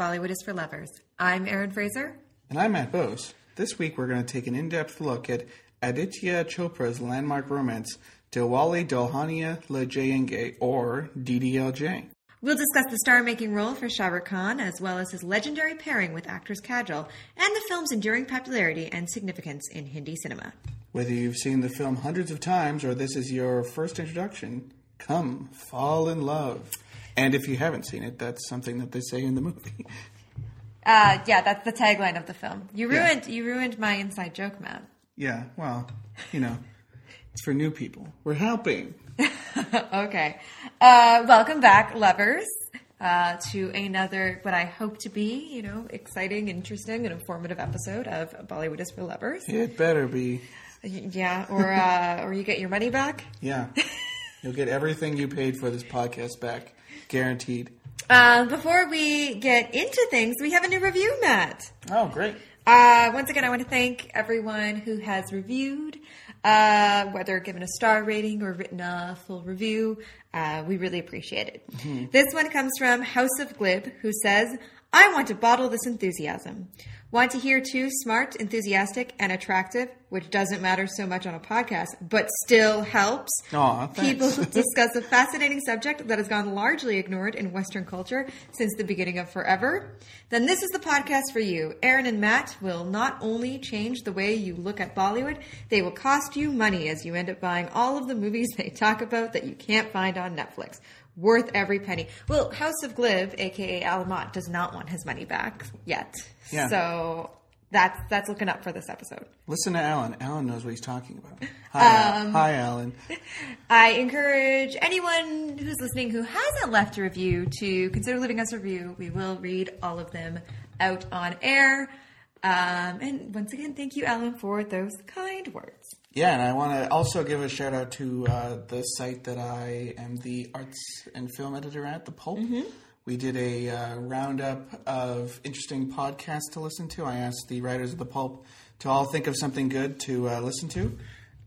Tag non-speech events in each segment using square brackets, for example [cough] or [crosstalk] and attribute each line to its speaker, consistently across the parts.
Speaker 1: Bollywood is for Lovers. I'm Erin Fraser.
Speaker 2: And I'm Matt Bose. This week we're going to take an in depth look at Aditya Chopra's landmark romance, Dilwale Dulhania Le Jayenge, or DDLJ.
Speaker 1: We'll discuss the star making role for Shah Rukh Khan, as well as his legendary pairing with actress Kajol, and the film's enduring popularity and significance in Hindi cinema.
Speaker 2: Whether you've seen the film hundreds of times or this is your first introduction, come fall in love. And if you haven't seen it, that's something that they say in the movie.
Speaker 1: Uh, yeah, that's the tagline of the film. You
Speaker 2: Yeah.
Speaker 1: ruined you ruined my inside joke, Matt.
Speaker 2: yeah, well, you know, it's for new people. We're helping. [laughs]
Speaker 1: okay. Uh, welcome back, lovers, uh, to another what I hope to be, you know, exciting, interesting, and informative episode of Bollywood is for Lovers.
Speaker 2: It better be.
Speaker 1: Yeah, or uh, or you get your money back.
Speaker 2: Yeah. [laughs] You'll get everything you paid for this podcast back. Guaranteed.
Speaker 1: Uh, before we get into things, we have a new review, Matt.
Speaker 2: Oh, great.
Speaker 1: Uh, once again, I want to thank everyone who has reviewed, uh, whether given a star rating or written a full review. Uh, we really appreciate it. This one comes from House of Glib, who says, I want to bottle this enthusiasm. Want to hear two smart, enthusiastic, and attractive, which doesn't matter so much on a podcast, but still helps.
Speaker 2: Aw, thanks.
Speaker 1: People [laughs] discuss a fascinating subject that has gone largely ignored in Western culture since the beginning of forever, then this is the podcast for you. Erin and Matt will not only change the way you look at Bollywood, they will cost you money as you end up buying all of the movies [laughs] they talk about that you can't find on Netflix. Worth every penny. Well, House of Glib, aka Allan Mott, does not want his money back yet.
Speaker 2: Yeah.
Speaker 1: So that's that's looking up for this episode.
Speaker 2: Listen to Allan. Allan knows what he's talking about. [laughs] Hi, Al- Hi Allan. [laughs]
Speaker 1: I encourage anyone who's listening who hasn't left a review to consider leaving us a review. We will read all of them out on air. Um, and once again, thank you, Allan, for those kind words.
Speaker 2: Yeah, and I want to also give a shout out to uh, the site that I am the arts and film editor at, The Pulp. We did a uh, roundup of interesting podcasts to listen to. I asked the writers of The Pulp to all think of something good to uh, listen to.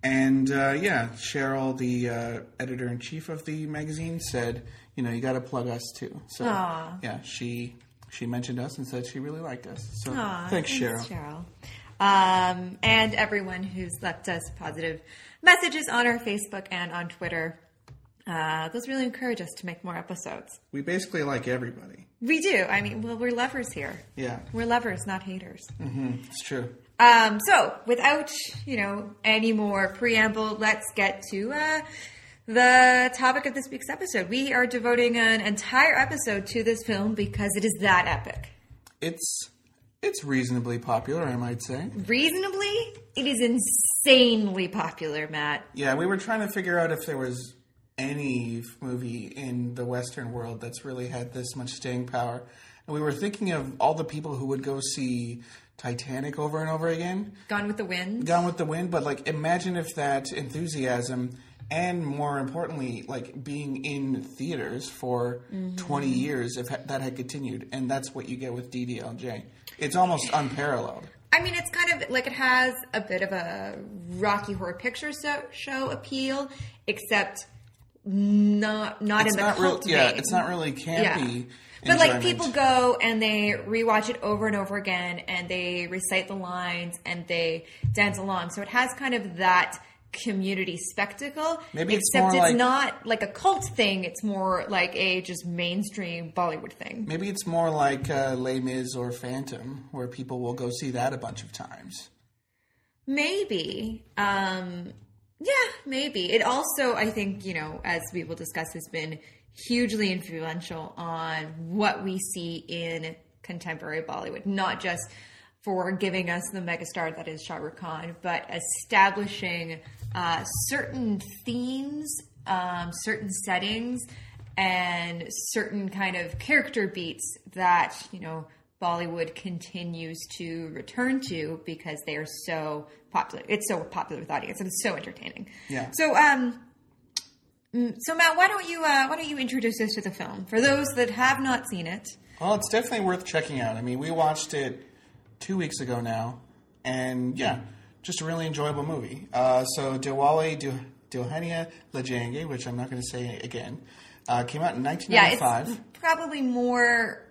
Speaker 2: And uh, yeah, Cheryl, the uh, editor in chief of the magazine, said, you know, you got to plug us too. So
Speaker 1: Aw.
Speaker 2: yeah, she she mentioned us and said she really liked us. So
Speaker 1: Aw,
Speaker 2: thanks, Cheryl.
Speaker 1: Cheryl. Um, and everyone who's left us positive messages on our Facebook and on Twitter. Uh, those really encourage us to make more episodes.
Speaker 2: We basically like everybody.
Speaker 1: We do. I mean, well, we're lovers here.
Speaker 2: Yeah,
Speaker 1: We're lovers, not haters.
Speaker 2: it's true.
Speaker 1: Um, so, without you know any more preamble, let's get to uh, the topic of this week's episode. We are devoting an entire episode to this film because it is that epic.
Speaker 2: It's it's reasonably popular, I might say.
Speaker 1: Reasonably, it is insanely popular, Matt.
Speaker 2: Yeah, we were trying to figure out if there was any movie in the Western world that's really had this much staying power. And we were thinking of all the people who would go see Titanic over and over again,
Speaker 1: Gone with the Wind.
Speaker 2: Gone with the Wind. But like, imagine if that enthusiasm and more importantly, like being in theaters for mm-hmm. 20 years, if that had continued. And that's what you get with DDLJ. It's almost unparalleled.
Speaker 1: I mean, it's kind of like it has a bit of a Rocky Horror Picture Show appeal, except not not
Speaker 2: It's
Speaker 1: in the
Speaker 2: not real,
Speaker 1: cult
Speaker 2: yeah, it's not really campy.
Speaker 1: But like people go and they rewatch it over and over again and they recite the lines and they dance along. So it has kind of that community spectacle.
Speaker 2: Maybe it's
Speaker 1: except
Speaker 2: more
Speaker 1: it's
Speaker 2: like-
Speaker 1: not like a cult thing. It's more like a just mainstream Bollywood thing.
Speaker 2: Maybe it's more like uh, Les Mis or Phantom, where people will go see that a bunch of times.
Speaker 1: Maybe. Um, yeah, maybe. It also, I think, you know, as we will discuss, has been hugely influential on what we see in contemporary Bollywood, not just for giving us the megastar that is Shah Rukh Khan, but establishing uh, certain themes, um, certain settings, and certain kind of character beats that, you know, Bollywood continues to return to because they are so popular. It's so popular with audience and it's so entertaining.
Speaker 2: Yeah.
Speaker 1: So, um, mm, so Matt, why don't you uh, why don't you introduce us to the film for those that have not seen it?
Speaker 2: Well, it's definitely worth checking out. I mean, we watched it two weeks ago now, and yeah, just a really enjoyable movie. Uh, so, Diwali Dil- Dilhania Lajenge, which I'm not going to say again, uh, came out in
Speaker 1: Yeah,
Speaker 2: 1995.
Speaker 1: it's probably more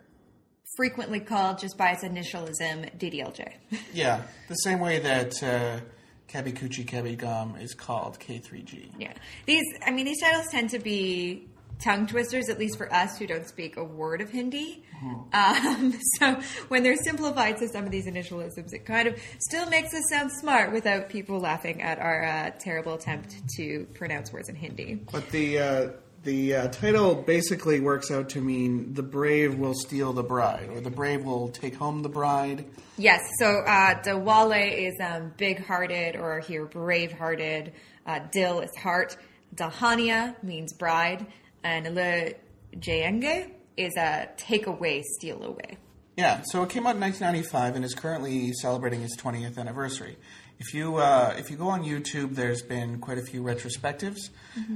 Speaker 1: frequently called just by its initialism DDLJ. [laughs]
Speaker 2: Yeah, the same way that uh, Kabhi Khushi Kabhie Gham is called K3G.
Speaker 1: Yeah. These, I mean, these titles tend to be tongue twisters, at least for us who don't speak a word of Hindi. Um, [laughs] so when they're simplified to some of these initialisms, it kind of still makes us sound smart without people laughing at our uh, terrible attempt to pronounce words in Hindi.
Speaker 2: But the uh, the uh, title basically works out to mean the brave will steal the bride, or the brave will take home the bride.
Speaker 1: Yes, so uh, Dilwale is um, big-hearted, or here brave-hearted. Uh, Dil is heart. Dulhania means bride, and Le Jayenge is a take away, steal away.
Speaker 2: Yeah, so it came out in 1995 and is currently celebrating its 20th anniversary. If you uh, if you go on YouTube, there's been quite a few retrospectives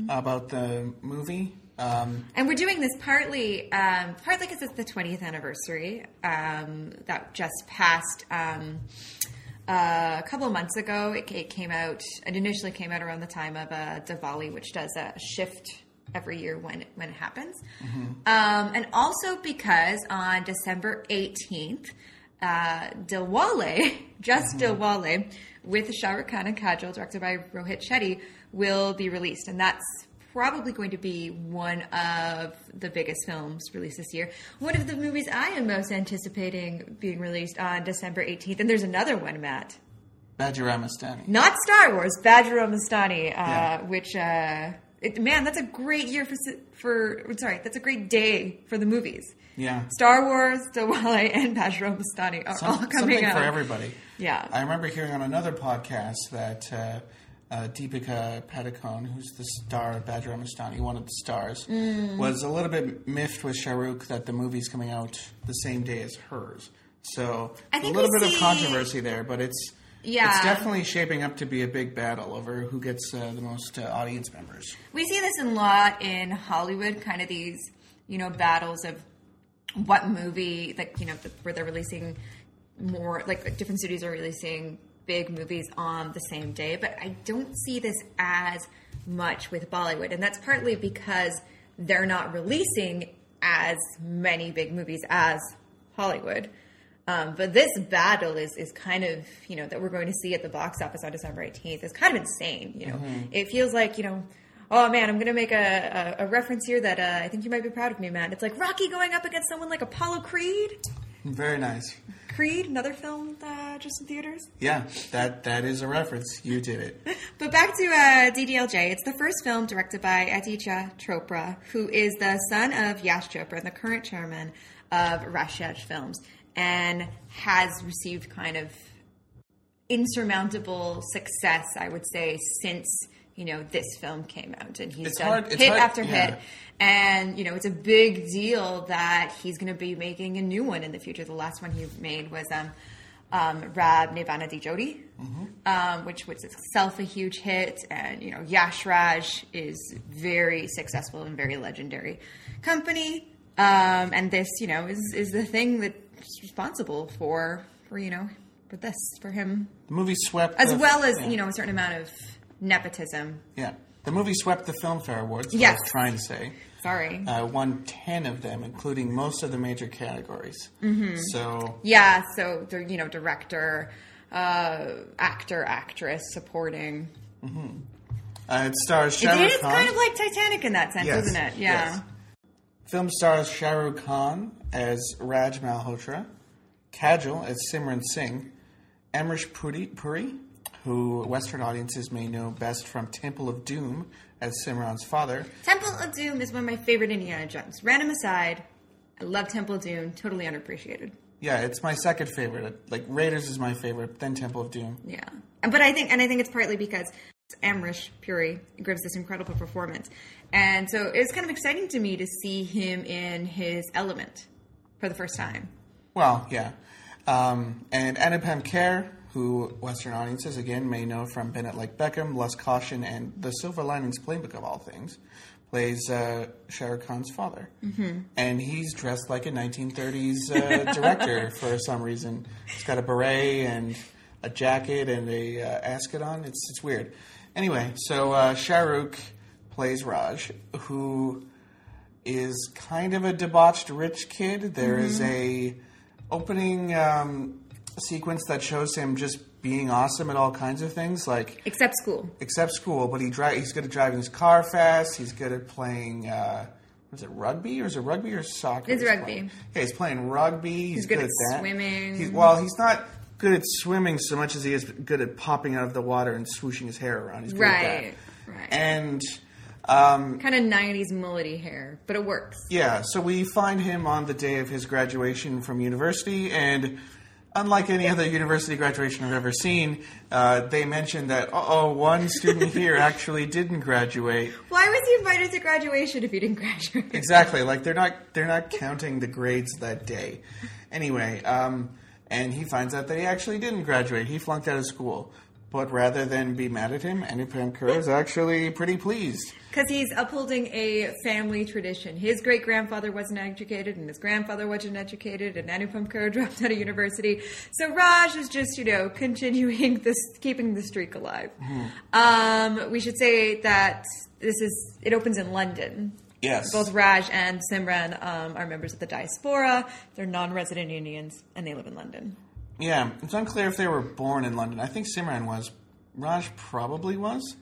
Speaker 2: about the movie. Um,
Speaker 1: And we're doing this partly, um, partly because it's the 20th anniversary um, that just passed um, uh, a couple of months ago. It, it came out. It initially came out around the time of uh, Diwali, which does a shift every year when it, when it happens, um, and also because on December 18th. Uh, Dilwale, [laughs] just Dilwale, with Shah Rukh Khan and Kajol, directed by Rohit Shetty, will be released, and that's probably going to be one of the biggest films released this year. One of the movies I am most anticipating being released on December 18th. And there's another one, Matt.
Speaker 2: Bajirao Mastani.
Speaker 1: Not Star Wars, Bajirao Mastani, uh,
Speaker 2: Yeah.
Speaker 1: which, uh, it, man, that's a great year for, for, sorry, that's a great day for the movies.
Speaker 2: Yeah,
Speaker 1: Star Wars, Dilwale, and Bajirao Mastani are
Speaker 2: Some-
Speaker 1: all coming
Speaker 2: something
Speaker 1: out.
Speaker 2: for everybody.
Speaker 1: Yeah.
Speaker 2: I remember hearing on another podcast that uh, uh, Deepika Padukone, who's the star of Bajirao Mastani, one of the stars,
Speaker 1: Mm.
Speaker 2: was a little bit miffed with Shahrukh that the movie's coming out the same day as hers. So a little bit
Speaker 1: see-
Speaker 2: of controversy there, but it's
Speaker 1: Yeah.
Speaker 2: it's definitely shaping up to be a big battle over who gets uh, the most uh, audience members.
Speaker 1: We see this a lot in Hollywood, kind of these, you know, battles of what movie, like, you know, the, where they're releasing more, like, different studios are releasing big movies on the same day. But I don't see this as much with Bollywood. And that's partly because they're not releasing as many big movies as Hollywood. Um, but this battle is, is kind of, you know, that we're going to see at the box office on December 18th is kind of insane. You know, it feels like, you know, oh man, I'm going to make a, a, a reference here that uh, I think you might be proud of me, Matt. It's like Rocky going up against someone like Apollo Creed.
Speaker 2: Very nice.
Speaker 1: Creed, another film uh, just in theaters.
Speaker 2: Yeah, that that is a reference. You did it. [laughs]
Speaker 1: But back to uh, DDLJ. It's the first film directed by Aditya Chopra, who is the son of Yash Chopra and the current chairman of Yash Raj Films, and has received kind of insurmountable success, I would say, since you know this film came out, and he's
Speaker 2: It's
Speaker 1: done
Speaker 2: hard-
Speaker 1: hit
Speaker 2: hard-
Speaker 1: after
Speaker 2: yeah.
Speaker 1: hit. And you know, it's a big deal that he's going to be making a new one in the future. The last one he made was um, um, Rab Ne Bana Di Jodi, um, which was itself a huge hit. And you know, Yash Raj is very successful and very legendary company. Um, and this, you know, is is the thing that's responsible for for you know for this for him,
Speaker 2: The movie swept
Speaker 1: as
Speaker 2: the-
Speaker 1: well as
Speaker 2: yeah.
Speaker 1: you know a certain amount of nepotism.
Speaker 2: Yeah, the movie swept the Filmfare Awards.
Speaker 1: Yes.
Speaker 2: I was trying to say.
Speaker 1: Sorry.
Speaker 2: Uh, won ten of them, including most of the major categories. Mm-hmm. So
Speaker 1: Yeah, so the you know director, uh, actor, actress, supporting.
Speaker 2: Uh, it stars Shah
Speaker 1: It is
Speaker 2: Khan.
Speaker 1: kind of like Titanic in that sense,
Speaker 2: Yes,
Speaker 1: isn't it? Yeah.
Speaker 2: yes. Film stars Shah Rukh Khan as Raj Malhotra, Kajol as Simran Singh, Amrish Puri, Puri, who Western audiences may know best from Temple of Doom as Simran's father.
Speaker 1: Temple of Doom is one of my favorite Indiana Jones. Random aside, I love Temple of Doom. Totally underappreciated.
Speaker 2: Yeah, it's my second favorite. Like Raiders is my favorite, then Temple of Doom.
Speaker 1: Yeah, but I think, and I think it's partly because Amrish Puri gives this incredible performance, and so it's kind of exciting to me to see him in his element for the first time.
Speaker 2: Well, yeah. Um, and Anupam Kher, who Western audiences again may know from Bend It Like Beckham, Lust Caution, and The Silver Linings Playbook of all things, plays uh, Khan's father. Mm-hmm. And he's dressed like a 1930s uh, director [laughs] for some reason. He's got a beret and a jacket and a uh, ascot on. It's it's weird. Anyway, so uh, Shah Rukh plays Raj, who is kind of a debauched rich kid. There is a opening um, sequence that shows him just being awesome at all kinds of things, like
Speaker 1: Except school.
Speaker 2: except school. But he dri- he's good at driving his car fast. He's good at playing. Uh, was it rugby or is it rugby or soccer?
Speaker 1: It's
Speaker 2: he's
Speaker 1: rugby.
Speaker 2: playing? Okay, he's playing rugby. He's,
Speaker 1: good
Speaker 2: good,
Speaker 1: at
Speaker 2: that.
Speaker 1: swimming.
Speaker 2: He's, well, he's not good at swimming so much as he is good at popping out of the water and swooshing his hair around. He's good at that.
Speaker 1: right.
Speaker 2: And um,
Speaker 1: Kind of 90s mullety hair, but it works.
Speaker 2: yeah, so we find him on the day of his graduation from university, and unlike any other university graduation I've ever seen, uh, they mentioned that, oh, one student here actually didn't graduate.
Speaker 1: Why was he invited to graduation if he didn't graduate?
Speaker 2: Exactly, like they're not they're not counting the grades that day. Anyway, um, and he finds out that he actually didn't graduate. He flunked out of school. But rather than be mad at him, Anupam Kher is actually pretty pleased.
Speaker 1: Because he's upholding a family tradition. His great grandfather wasn't educated, and his grandfather wasn't educated, and Anupam Kher [laughs] dropped out of university. So Raj is just, you know, continuing [laughs] this, keeping the streak alive. Um, we should say that this is it opens in London.
Speaker 2: Yes.
Speaker 1: Both Raj and Simran um, are members of the diaspora. They're non-resident Indians, and they live in London.
Speaker 2: Yeah, it's unclear if they were born in London. I think Simran was. Raj probably was.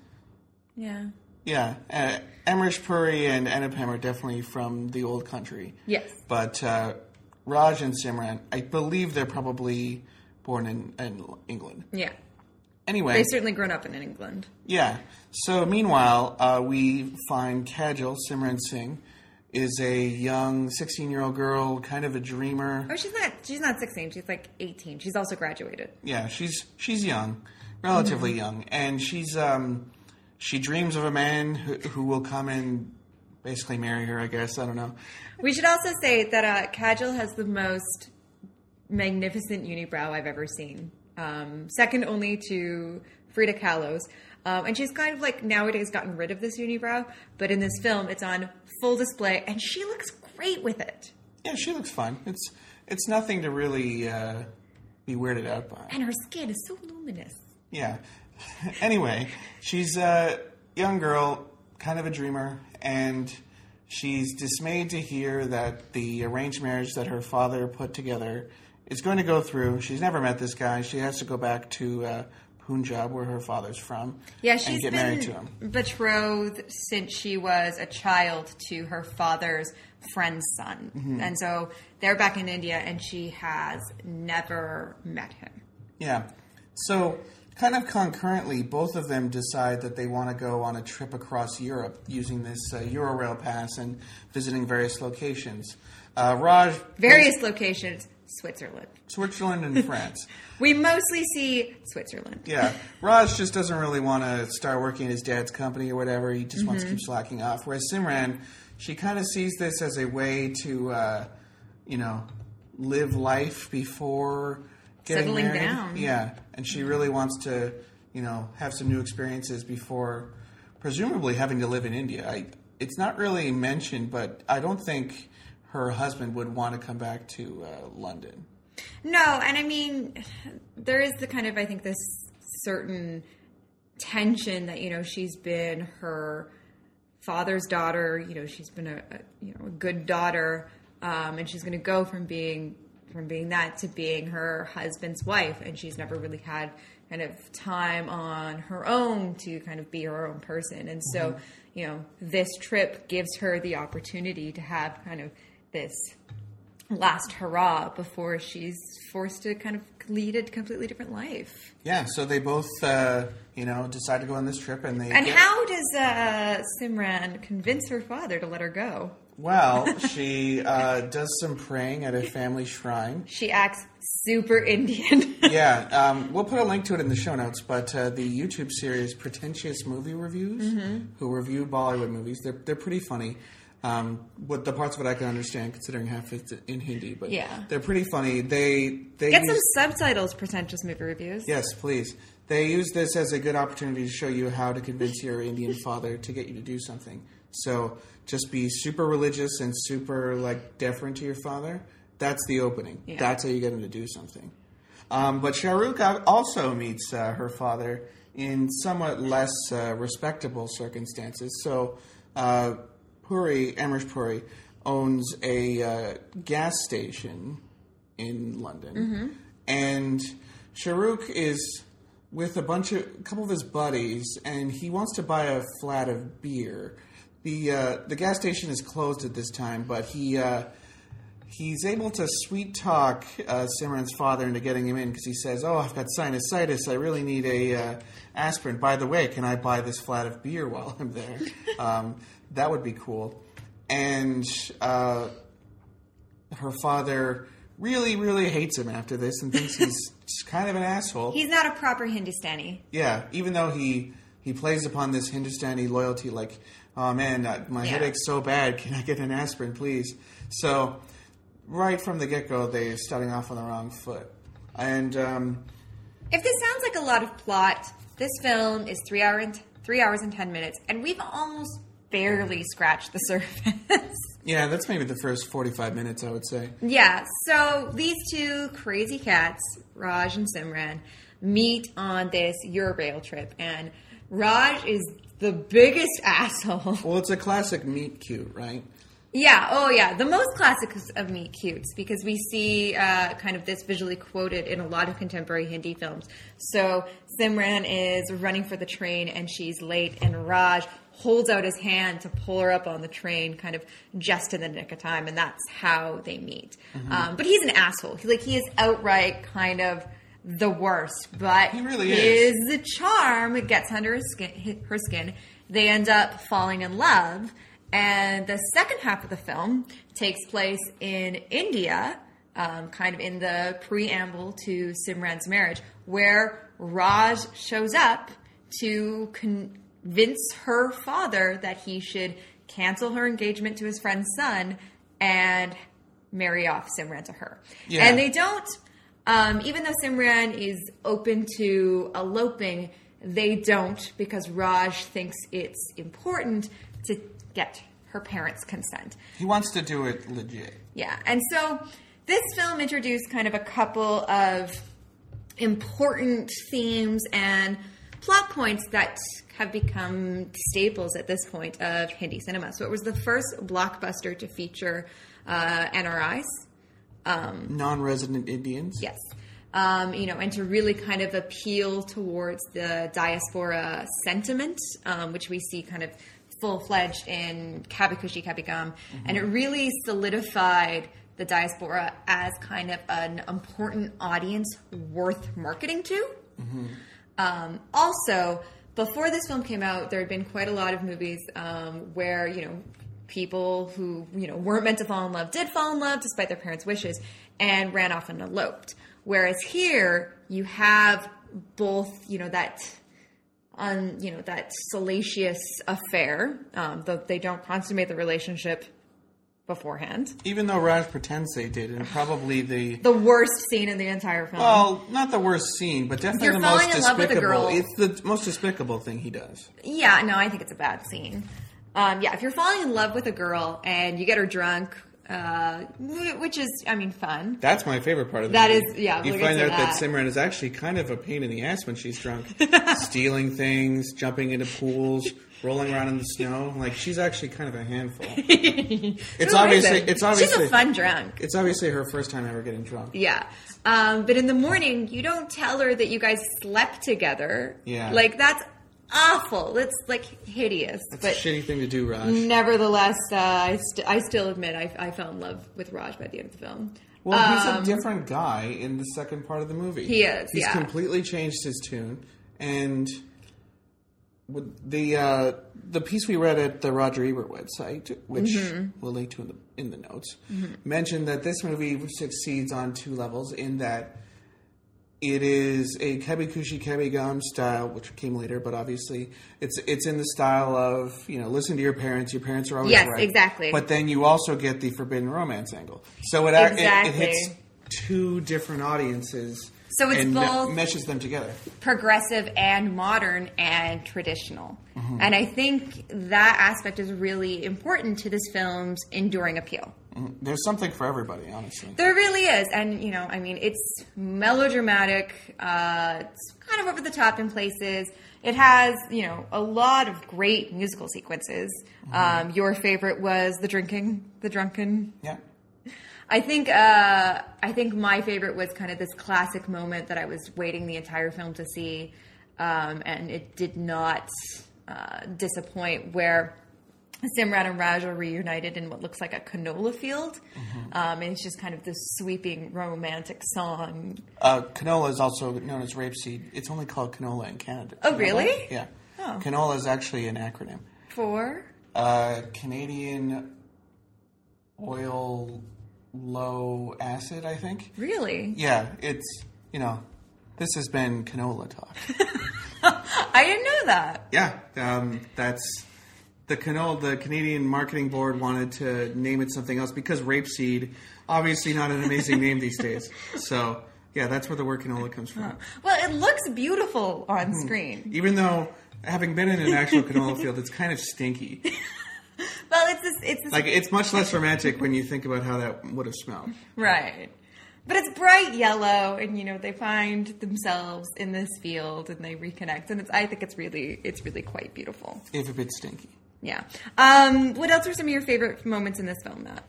Speaker 1: Yeah.
Speaker 2: Yeah, uh, Amrish Puri and Anupam are definitely from the old country.
Speaker 1: Yes.
Speaker 2: But uh, Raj and Simran, I believe they're probably born in, in England.
Speaker 1: Yeah.
Speaker 2: Anyway,
Speaker 1: They've certainly grown up in England.
Speaker 2: yeah. So meanwhile, uh, we find Kajol Simran Singh is a young 16-year-old girl, kind of a dreamer.
Speaker 1: Oh, she's not. She's not sixteen. She's like eighteen. She's also graduated.
Speaker 2: Yeah, she's she's young, relatively
Speaker 1: Mm-hmm.
Speaker 2: young, and she's um she dreams of a man who, who will come and basically marry her. I guess I don't know.
Speaker 1: We should also say that uh, Kajol has the most magnificent unibrow I've ever seen, um, second only to Frida Kahlo's. Um, and she's kind of like nowadays gotten rid of this unibrow, but in this film, it's on full display, and she looks great with it.
Speaker 2: Yeah, she looks fine. It's it's nothing to really uh, be weirded out by.
Speaker 1: And her skin is so luminous.
Speaker 2: Yeah. [laughs] anyway, she's a young girl, kind of a dreamer, and she's dismayed to hear that the arranged marriage that her father put together is going to go through. She's never met this guy. She has to go back to uh, Punjab, where her father's from,
Speaker 1: Yeah, she's been
Speaker 2: married to him.
Speaker 1: betrothed since she was a child to her father's friend's son.
Speaker 2: Mm-hmm.
Speaker 1: And so they're back in India, and she has never met him.
Speaker 2: Yeah. So, kind of concurrently, both of them decide that they want to go on a trip across Europe using this uh, Eurorail pass and visiting various locations. Uh, Raj,
Speaker 1: Various locations, Switzerland.
Speaker 2: Switzerland and [laughs] France.
Speaker 1: We mostly see Switzerland.
Speaker 2: Yeah, Raj just doesn't really want to start working at his dad's company or whatever. He just wants to keep slacking off. Whereas Simran, she kind of sees this as a way to, uh, you know, live life before getting
Speaker 1: Settling
Speaker 2: married.
Speaker 1: down.
Speaker 2: Yeah, and she really wants to, you know, have some new experiences before, presumably having to live in India. I, it's not really mentioned, but I don't think her husband would want to come back to uh, London.
Speaker 1: No, and I mean, there is the kind of, I think, this certain tension that, you know, she's been her father's daughter, you know, she's been a, a you know, a good daughter, um, and she's going to go from being from being that to being her husband's wife, and she's never really had kind of time on her own to kind of be her own person. And so,
Speaker 2: Mm-hmm.
Speaker 1: you know, this trip gives her the opportunity to have kind of this last hurrah before she's forced to kind of lead a completely different life.
Speaker 2: Yeah, so they both, uh, you know, decide to go on this trip, and they.
Speaker 1: And
Speaker 2: get-
Speaker 1: how does uh, Simran convince her father to let her go?
Speaker 2: Well, [laughs] she uh, does some praying at a family shrine.
Speaker 1: She acts super Indian. [laughs]
Speaker 2: Yeah, um, we'll put a link to it in the show notes. But uh, the YouTube series Pretentious Movie Reviews,
Speaker 1: Mm-hmm.
Speaker 2: who review Bollywood movies, they're they're pretty funny. Um, with the parts of it I can understand, considering half it's in Hindi, but
Speaker 1: Yeah.
Speaker 2: they're pretty funny. They they
Speaker 1: Get
Speaker 2: use-
Speaker 1: some subtitles, pretentious movie reviews.
Speaker 2: Yes, please. They use this as a good opportunity to show you how to convince your Indian [laughs] father to get you to do something. So just be super religious and super like deferent to your father. That's the opening.
Speaker 1: Yeah.
Speaker 2: That's how you get him to do something. Um, but Shahrukh also meets uh, her father in somewhat less uh, respectable circumstances. So uh, Puri, Amrish Puri, owns a uh, gas station in London, and Shahrukh is with a bunch of a couple of his buddies, and he wants to buy a flat of beer. the uh, The gas station is closed at this time, but he uh, he's able to sweet talk uh, Simran's father into getting him in because he says, "Oh, I've got sinusitis. I really need a uh, aspirin. By the way, can I buy this flat of beer while I'm there? [laughs] um, that would be cool." And uh, her father really, really hates him after this and thinks he's [laughs] just kind of an asshole.
Speaker 1: He's not a proper Hindustani.
Speaker 2: Yeah, even though he he plays upon this Hindustani loyalty, like, oh man, uh, my
Speaker 1: Yeah.
Speaker 2: headache's so bad. Can I get an aspirin, please? So, right from the get go, they're starting off on the wrong foot. And um,
Speaker 1: If this sounds like a lot of plot, this film is three hour and three hours and ten minutes, and we've almost barely scratched the [laughs] surface.
Speaker 2: yeah, that's maybe the first forty five minutes, I would say.
Speaker 1: yeah, so these two crazy cats, Raj and Simran, meet on this Eurorail trip, and Raj is the biggest [laughs] asshole.
Speaker 2: Well, it's a classic meet cute, right?
Speaker 1: Yeah, oh yeah, the most classic of Meet Cutes because we see uh, kind of this visually quoted in a lot of contemporary Hindi films. So Simran is running for the train and she's late, and Raj holds out his hand to pull her up on the train, kind of just in the nick of time, and that's how they meet. Um, but he's an asshole. He, like he is outright kind of the worst, but
Speaker 2: He really
Speaker 1: his
Speaker 2: is.
Speaker 1: charm gets under his skin, her skin. They end up falling in love. And the second half of the film takes place in India, um, kind of in the preamble to Simran's marriage, where Raj shows up to convince her father that he should cancel her engagement to his friend's son and marry off Simran to her.
Speaker 2: Yeah.
Speaker 1: And they don't, um, even though Simran is open to eloping, they don't because Raj thinks it's important to get her parents' consent.
Speaker 2: He wants to do it legit.
Speaker 1: Yeah, and so this film introduced kind of a couple of important themes and plot points that have become staples at this point of Hindi cinema. So it was the first blockbuster to feature uh, NRIs.
Speaker 2: Non resident Indians.
Speaker 1: Yes. Um, you know, and to really kind of appeal towards the diaspora sentiment, um, which we see kind of full fledged in Kabhi Khushi Kabhie Gham, and it really solidified the diaspora as kind of an important audience worth marketing to. Um, also, before this film came out, there had been quite a lot of movies um, where you know people who you know weren't meant to fall in love did fall in love despite their parents' wishes and ran off and eloped. Whereas here, you have both you know that on you know that salacious affair, um, though they don't consummate the relationship beforehand.
Speaker 2: Even though Raj pretends they did, and probably the
Speaker 1: The worst scene in the entire film.
Speaker 2: well, not the worst scene, but definitely
Speaker 1: You're
Speaker 2: the most
Speaker 1: falling in love with a
Speaker 2: despicable. It's the most despicable thing he does.
Speaker 1: Yeah, no, I think it's a bad scene. Um, yeah, if you're falling in love with a girl and you get her drunk uh, which is, I mean, fun.
Speaker 2: That's my favorite part of the
Speaker 1: That
Speaker 2: movie.
Speaker 1: is- yeah,
Speaker 2: You
Speaker 1: we'll
Speaker 2: find out that.
Speaker 1: that.
Speaker 2: Simran is actually kind of a pain in the ass when she's drunk, [laughs] stealing things, jumping into pools, rolling around in the snow. Like she's actually kind of a handful. [laughs] it's obviously
Speaker 1: isn't?
Speaker 2: it's obviously
Speaker 1: she's a fun drunk.
Speaker 2: It's obviously her first time ever getting drunk.
Speaker 1: Yeah. Um, but in the morning, you don't tell her that you guys slept together.
Speaker 2: Yeah.
Speaker 1: Like, that's awful. It's like, hideous.
Speaker 2: It's
Speaker 1: but
Speaker 2: a shitty thing to do, Raj.
Speaker 1: nevertheless, uh, I, st- I still admit I, I fell in love with Raj by the end of the film.
Speaker 2: Well, he's a different guy in the second part of the movie.
Speaker 1: Um, He is,
Speaker 2: He's
Speaker 1: yeah.
Speaker 2: completely changed his tune, and the uh, the piece we read at the Roger Ebert website, which
Speaker 1: Mm-hmm.
Speaker 2: we'll link to in the in the notes, mentioned that this movie succeeds on two levels. In that it is a Kabhi Khushi Kabhie Gham style, which came later, but obviously it's it's in the style of you know listen to your parents. Your parents are always
Speaker 1: Yes,
Speaker 2: right.
Speaker 1: exactly.
Speaker 2: But then you also get the forbidden romance angle. So it act- it, it hits two different audiences.
Speaker 1: So it's
Speaker 2: and me-
Speaker 1: both-
Speaker 2: meshes them together.
Speaker 1: progressive and modern and traditional.
Speaker 2: Mm-hmm.
Speaker 1: And I think that aspect is really important to this film's enduring appeal.
Speaker 2: There's something for everybody, honestly.
Speaker 1: There really is. And, you know, I mean, it's melodramatic, uh, it's kind of over the top in places. It has, you know, a lot of great musical sequences.
Speaker 2: Mm-hmm.
Speaker 1: Um, your favorite was the drinking, the drunken
Speaker 2: Yeah.
Speaker 1: I think uh, I think my favorite was kind of this classic moment that I was waiting the entire film to see, um, and it did not uh, disappoint. Where Simran and Raj are reunited in what looks like a canola field, um, and it's just kind of this sweeping romantic song.
Speaker 2: Uh, canola is also known as rapeseed. It's only called canola in Canada.
Speaker 1: Oh, really?
Speaker 2: Yeah.
Speaker 1: Oh.
Speaker 2: Canola is actually an acronym.
Speaker 1: For
Speaker 2: Uh, Canadian oil low acid, I think.
Speaker 1: really,
Speaker 2: Yeah, it's, you know, this has been canola talk. [laughs]
Speaker 1: I didn't know that.
Speaker 2: Yeah, um, that's the canola. The Canadian Marketing Board wanted to name it something else because rapeseed, obviously not an amazing name these days. [laughs] So yeah, that's where the word canola comes from.
Speaker 1: Well, it looks beautiful on hmm. screen.
Speaker 2: Even though having been in an actual canola field, it's kind of stinky. [laughs]
Speaker 1: Well, it's this, it's this
Speaker 2: Like it's much less romantic when you think about how that would have smelled.
Speaker 1: Right. But it's bright yellow, and you know they find themselves in this field, and they reconnect, and it's. I think it's really, it's really quite beautiful.
Speaker 2: If a bit stinky.
Speaker 1: Yeah. Um, what else are some of your favorite moments in this film, Matt?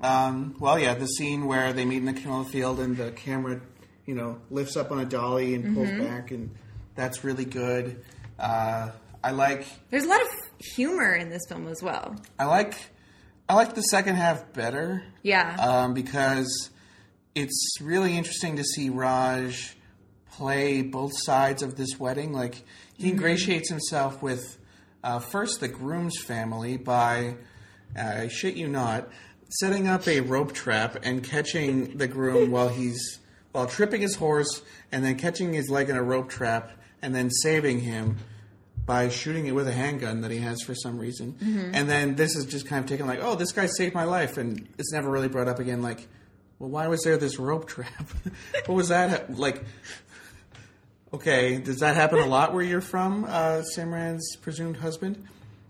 Speaker 2: Um, well, yeah, the scene where they meet in the canola field and the camera, you know, lifts up on a dolly and pulls back, and that's really good. Uh, I like,
Speaker 1: There's a lot of humor in this film as well.
Speaker 2: I like, I like the second half better.
Speaker 1: Yeah.
Speaker 2: Um, because it's really interesting to see Raj play both sides of this wedding. Like he ingratiates himself with uh, first the groom's family by, I shit you not, setting up a rope trap and catching the groom [laughs] while he's while tripping his horse and then catching his leg in a rope trap and then saving him by shooting it with a handgun that he has for some reason. And then this is just kind of taken like, oh, this guy saved my life, and it's never really brought up again. Like, well, why was there this rope trap? [laughs] what was that like? Okay, does that happen a lot where you're from, uh, Simran's presumed husband?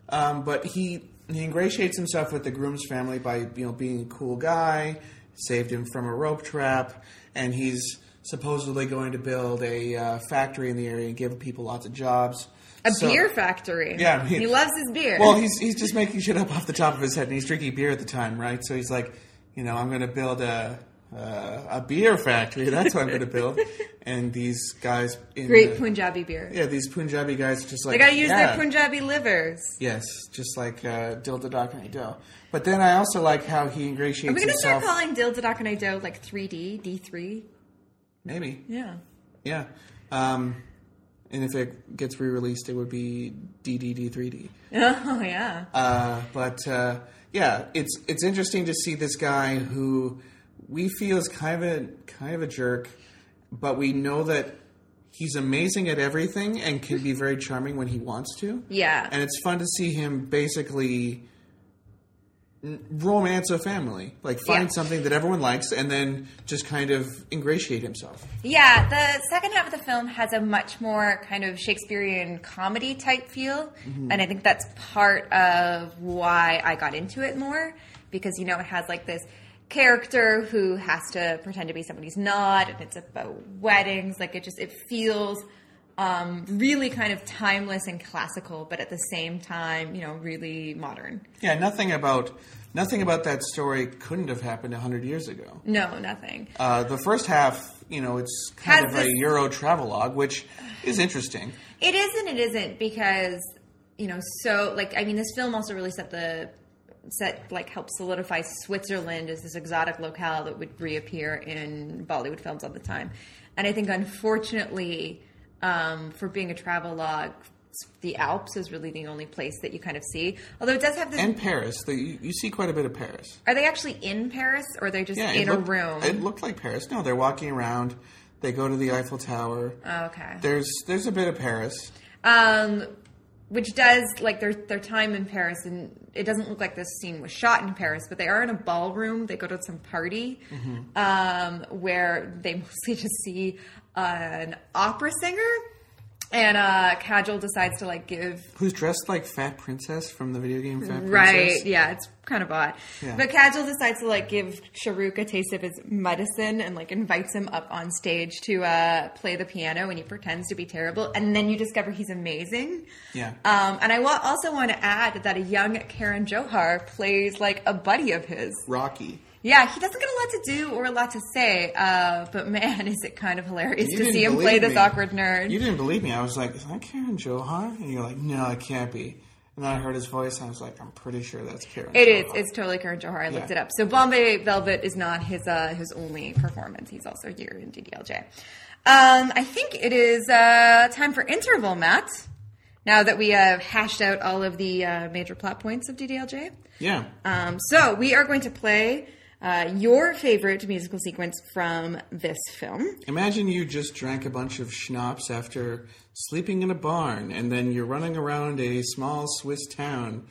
Speaker 2: Um, but he he ingratiates himself with the groom's family by you know being a cool guy, saved him from a rope trap, and he's supposedly going to build a uh, factory in the area and give people lots of jobs.
Speaker 1: A
Speaker 2: So-
Speaker 1: beer factory.
Speaker 2: Yeah, he-
Speaker 1: he loves his beer.
Speaker 2: Well, he's he's just making shit up off the top of his head, and he's drinking beer at the time, right? So he's like, you know, I'm going to build a uh, a beer factory. [laughs] That's what I'm going to build. And these guys, in
Speaker 1: Great
Speaker 2: the-
Speaker 1: Punjabi beer.
Speaker 2: yeah, these Punjabi guys, just like
Speaker 1: They gotta use
Speaker 2: yeah.
Speaker 1: their Punjabi livers.
Speaker 2: Yes, just like uh, Dil Dhadakne Do. But then I also like how he ingratiates
Speaker 1: Are we gonna start calling Dil Dhadakne Do like 3D, D3?
Speaker 2: Maybe,
Speaker 1: Yeah.
Speaker 2: yeah. Um, and if it gets re-released, it would be DDD3D. [laughs]
Speaker 1: Oh, yeah.
Speaker 2: Uh, but uh, yeah, it's it's interesting to see this guy who we feel is kind of a kind of a jerk, but we know that he's amazing at everything and can be very charming when he wants to.
Speaker 1: Yeah.
Speaker 2: and it's fun to see him basically romance a family, like find
Speaker 1: Yeah.
Speaker 2: something that everyone likes, and then just kind of ingratiate himself.
Speaker 1: Yeah, the second half of the film has a much more kind of Shakespearean comedy type feel, mm-hmm. and I think that's part of why I got into it more because you know it has like this character who has to pretend to be somebody he's not, and it's about weddings. Like it just it feels um, really kind of timeless and classical, but at the same time, you know, really modern.
Speaker 2: Yeah, nothing about nothing about that story couldn't have happened hundred years ago.
Speaker 1: No, nothing.
Speaker 2: Uh, the first half, you know, it's kind
Speaker 1: Has
Speaker 2: of a Euro travelogue, which is interesting.
Speaker 1: It is and it isn't because you know so like I mean this film also really set the set like helped solidify Switzerland as this exotic locale that would reappear in Bollywood films all the time, and I think unfortunately um, for being a travelogue, the Alps is really the only place that you kind of see. Although it does have this.
Speaker 2: And Paris, the, you, you see quite a bit of Paris.
Speaker 1: are they actually in Paris or are they just
Speaker 2: Yeah,
Speaker 1: in
Speaker 2: it
Speaker 1: a room?
Speaker 2: It looked like Paris. No, they're walking around. They go to the Eiffel Tower.
Speaker 1: Oh, okay.
Speaker 2: There's there's a bit of Paris.
Speaker 1: um, which does like their their time in Paris, and it doesn't look like this scene was shot in Paris, but they are in a ballroom. They go to some party um, where they [laughs] mostly just see an opera singer, and uh, Kajol decides to like give
Speaker 2: Who's dressed like Fat Princess from the video game Fat
Speaker 1: Right, yeah, it's kind of odd.
Speaker 2: Yeah.
Speaker 1: But Kajol decides to like give Shah Rukh a taste of his medicine and like invites him up on stage to uh, play the piano and he pretends to be terrible and then you discover he's amazing.
Speaker 2: Yeah.
Speaker 1: Um, and I also want to add that a young Karan Johar plays like a buddy of his.
Speaker 2: Rocky.
Speaker 1: Yeah, he doesn't get a lot to do or a lot to say, uh, but man, [laughs] is it kind of hilarious
Speaker 2: You
Speaker 1: to see him play this awkward nerd.
Speaker 2: You didn't believe me. I was like, is that Karan Johar? And you're like, no, it can't be. And then I heard his voice, and I was like, I'm pretty sure that's Karan.
Speaker 1: It is. It's totally Karan Johar. I looked it up. So Bombay Velvet is not his uh, his only performance. He's also here in DDLJ. Um, I think it is uh, time for interval, Matt. Now that we have hashed out all of the uh, major plot points of DDLJ,
Speaker 2: Yeah.
Speaker 1: um, so we are going to play uh, your favorite musical sequence from this film.
Speaker 2: Imagine you just drank a bunch of schnapps after sleeping in a barn, and then you're running around a small Swiss town,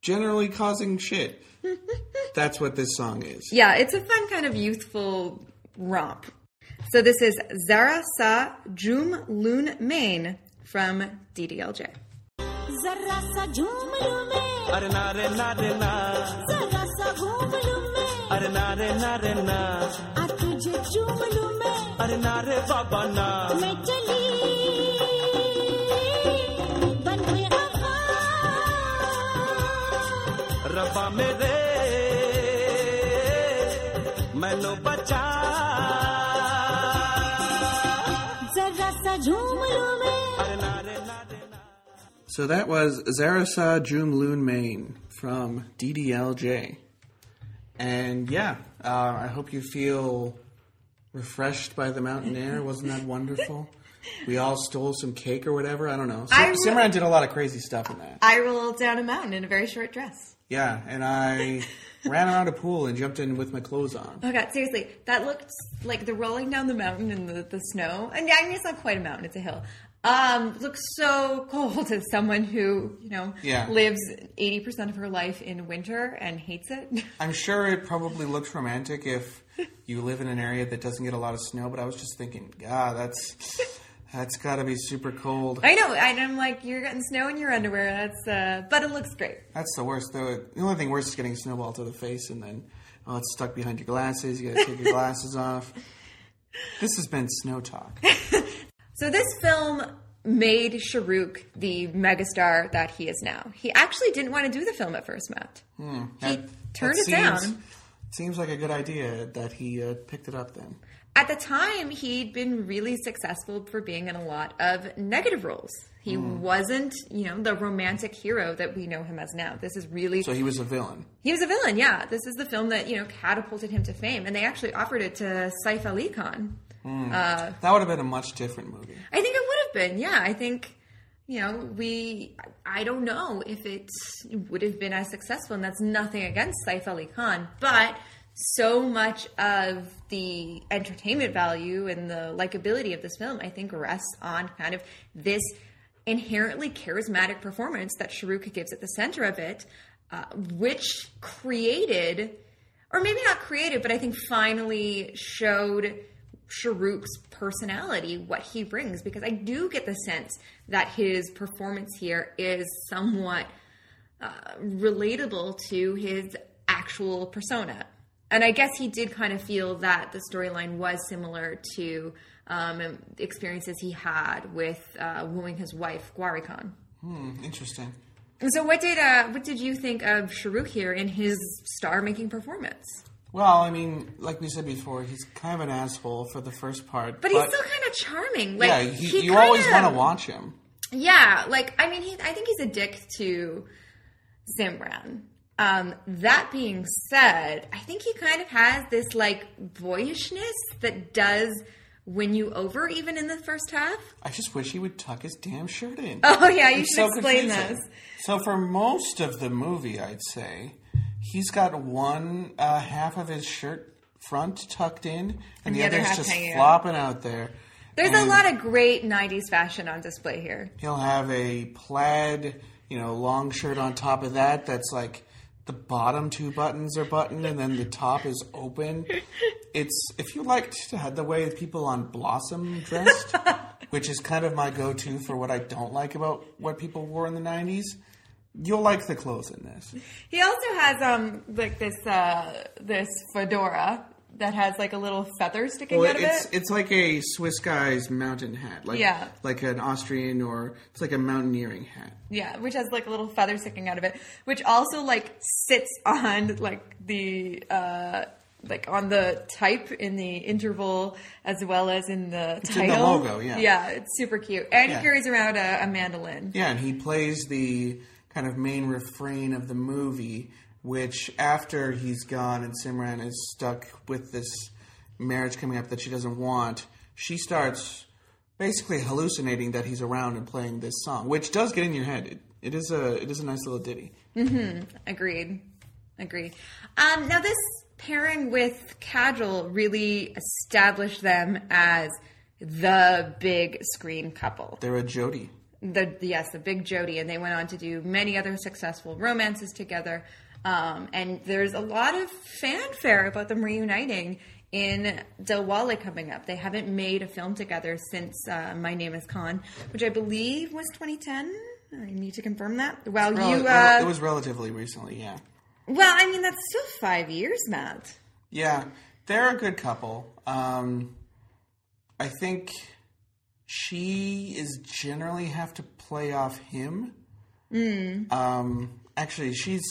Speaker 2: generally causing shit. [laughs] That's what this song is.
Speaker 1: Yeah, it's a fun kind of youthful romp. So this is Zara Sa Jhoom Loon Main from DDLJ.
Speaker 3: Zara Sa Jhoom Loon Main.
Speaker 4: अरे ना रे ना रे ना
Speaker 3: जरा सा घूम लूं मैं
Speaker 4: अरे ना रे ना रे ना
Speaker 3: आ तुझे चूम लूं मैं
Speaker 4: अरे ना रे बाबा ना
Speaker 3: मैं चली बन हुए आका
Speaker 4: रबा मेरे मैनू बचा
Speaker 3: जरा सा झूम लूं मैं
Speaker 4: अरे ना रे ना रे ना
Speaker 2: So that was Zarasa Jum Loon Main from DDLJ. And yeah, uh, I hope you feel refreshed by the mountain air. Wasn't that wonderful? We all stole some cake or whatever. I don't know. Sim- Simran did a lot of crazy stuff in that.
Speaker 1: I rolled down a mountain in a very short dress.
Speaker 2: Yeah, and I [laughs] ran around a pool and jumped in with my clothes on.
Speaker 1: Oh god, seriously, that looked like the rolling down the mountain in the, the snow. And yeah, I mean it's not quite a mountain; it's a hill. Um, looks so cold [laughs] as someone who you know
Speaker 2: Yeah.
Speaker 1: lives eighty percent of her life in winter and hates it. [laughs]
Speaker 2: I'm sure it probably looks romantic if you live in an area that doesn't get a lot of snow, but I was just thinking, God, that's that's got to be super cold.
Speaker 1: I know, and I'm like, you're getting snow in your underwear. That's, uh, but it looks great.
Speaker 2: That's the worst. though. the only thing worse is getting a snowball to the face and then oh, it's stuck behind your glasses. You got to take your glasses off. This has been Snow Talk. [laughs]
Speaker 1: So this film made Shah Rukh the megastar that he is now. He actually didn't want to do the film at first, Matt. He turned it down.
Speaker 2: Seems like a good idea that he uh, picked it up then.
Speaker 1: At the time, he'd been really successful for being in a lot of negative roles. He
Speaker 2: Hmm.
Speaker 1: wasn't, you know, the romantic hero that we know him as now. This is really
Speaker 2: So he was a villain.
Speaker 1: he was a villain. Yeah, this is the film that you know catapulted him to fame, and they actually offered it to Saif Ali Khan.
Speaker 2: That would have been a much different movie.
Speaker 1: I think it would have been. Yeah, I think you know we. I don't know if it would have been as successful, and that's nothing against Saif Ali Khan, but so much of the entertainment value and the likability of this film, I think, rests on kind of this inherently charismatic performance that Shah Rukh gives at the center of it, uh, which created, or maybe not created, but I think finally showed Shah Rukh's personality, what he brings, because I do get the sense that his performance here is somewhat uh, relatable to his actual persona. And I guess he did kind of feel that the storyline was similar to um, experiences he had with uh, wooing his wife, Gauri Khan.
Speaker 2: Hmm, interesting.
Speaker 1: And so, what did uh, what did you think of Shahrukh here in his star-making performance?
Speaker 2: Well, I mean, like we said before, he's kind of an asshole for the first part.
Speaker 1: But, he's still kind of charming. Like,
Speaker 2: yeah, he,
Speaker 1: he
Speaker 2: you
Speaker 1: kind
Speaker 2: always want to watch him.
Speaker 1: Yeah, like I mean, he, I think he's a dick to Simran. Um, that being said, I think he kind of has this like boyishness that does win you over, even in the first half.
Speaker 2: I just wish he would tuck his damn shirt in.
Speaker 1: Oh yeah, you
Speaker 2: It's
Speaker 1: should explain
Speaker 2: confusing.
Speaker 1: this.
Speaker 2: So for most of the movie, I'd say he's got one uh, half of his shirt front tucked in, and,
Speaker 1: the
Speaker 2: the,
Speaker 1: other
Speaker 2: other's
Speaker 1: half
Speaker 2: just
Speaker 1: hanging out.
Speaker 2: flopping out there.
Speaker 1: There's a lot of great '90s fashion on display here.
Speaker 2: He'll have a plaid, you know, long shirt on top of that. That's like the bottom two buttons are buttoned, and then the top is open. It's if you liked the way people on Blossom dressed, [laughs] which is kind of my go-to for what I don't like about what people wore in the '90s. You'll like the clothes in this.
Speaker 1: He also has um like this uh this fedora that has like a little feather sticking
Speaker 2: Well,
Speaker 1: out of
Speaker 2: it's
Speaker 1: it.
Speaker 2: it's like a Swiss guy's mountain hat, like
Speaker 1: Yeah.
Speaker 2: like an Austrian or it's like a mountaineering hat.
Speaker 1: Yeah, which has like a little feather sticking out of it, which also like sits on like the uh like on the type in the interval as well as in the
Speaker 2: It's in
Speaker 1: title.
Speaker 2: the logo, yeah.
Speaker 1: Yeah, it's super cute. And
Speaker 2: Yeah.
Speaker 1: he carries around a, a mandolin.
Speaker 2: Yeah, and he plays the kind of main refrain of the movie, which after he's gone and Simran is stuck with this marriage coming up that she doesn't want, she starts basically hallucinating that he's around and playing this song, which does get in your head. It, it is a it is a nice little ditty.
Speaker 1: Agreed. Agreed. Um, now, this pairing with Kajol really established them as the big screen couple.
Speaker 2: They're a jodi.
Speaker 1: the yes, the big jodi, and they went on to do many other successful romances together. Um, and there's a lot of fanfare about them reuniting in Dilwale coming up. They haven't made a film together since uh, My Name Is Khan, which I believe was 2010. I need to confirm that. Well,
Speaker 2: Rel-
Speaker 1: you. Uh,
Speaker 2: it was relatively recently, yeah.
Speaker 1: well, I mean that's still five years, Matt.
Speaker 2: Yeah, they're a good couple. Um, I think she is generally have to play off him. Um, actually, she's,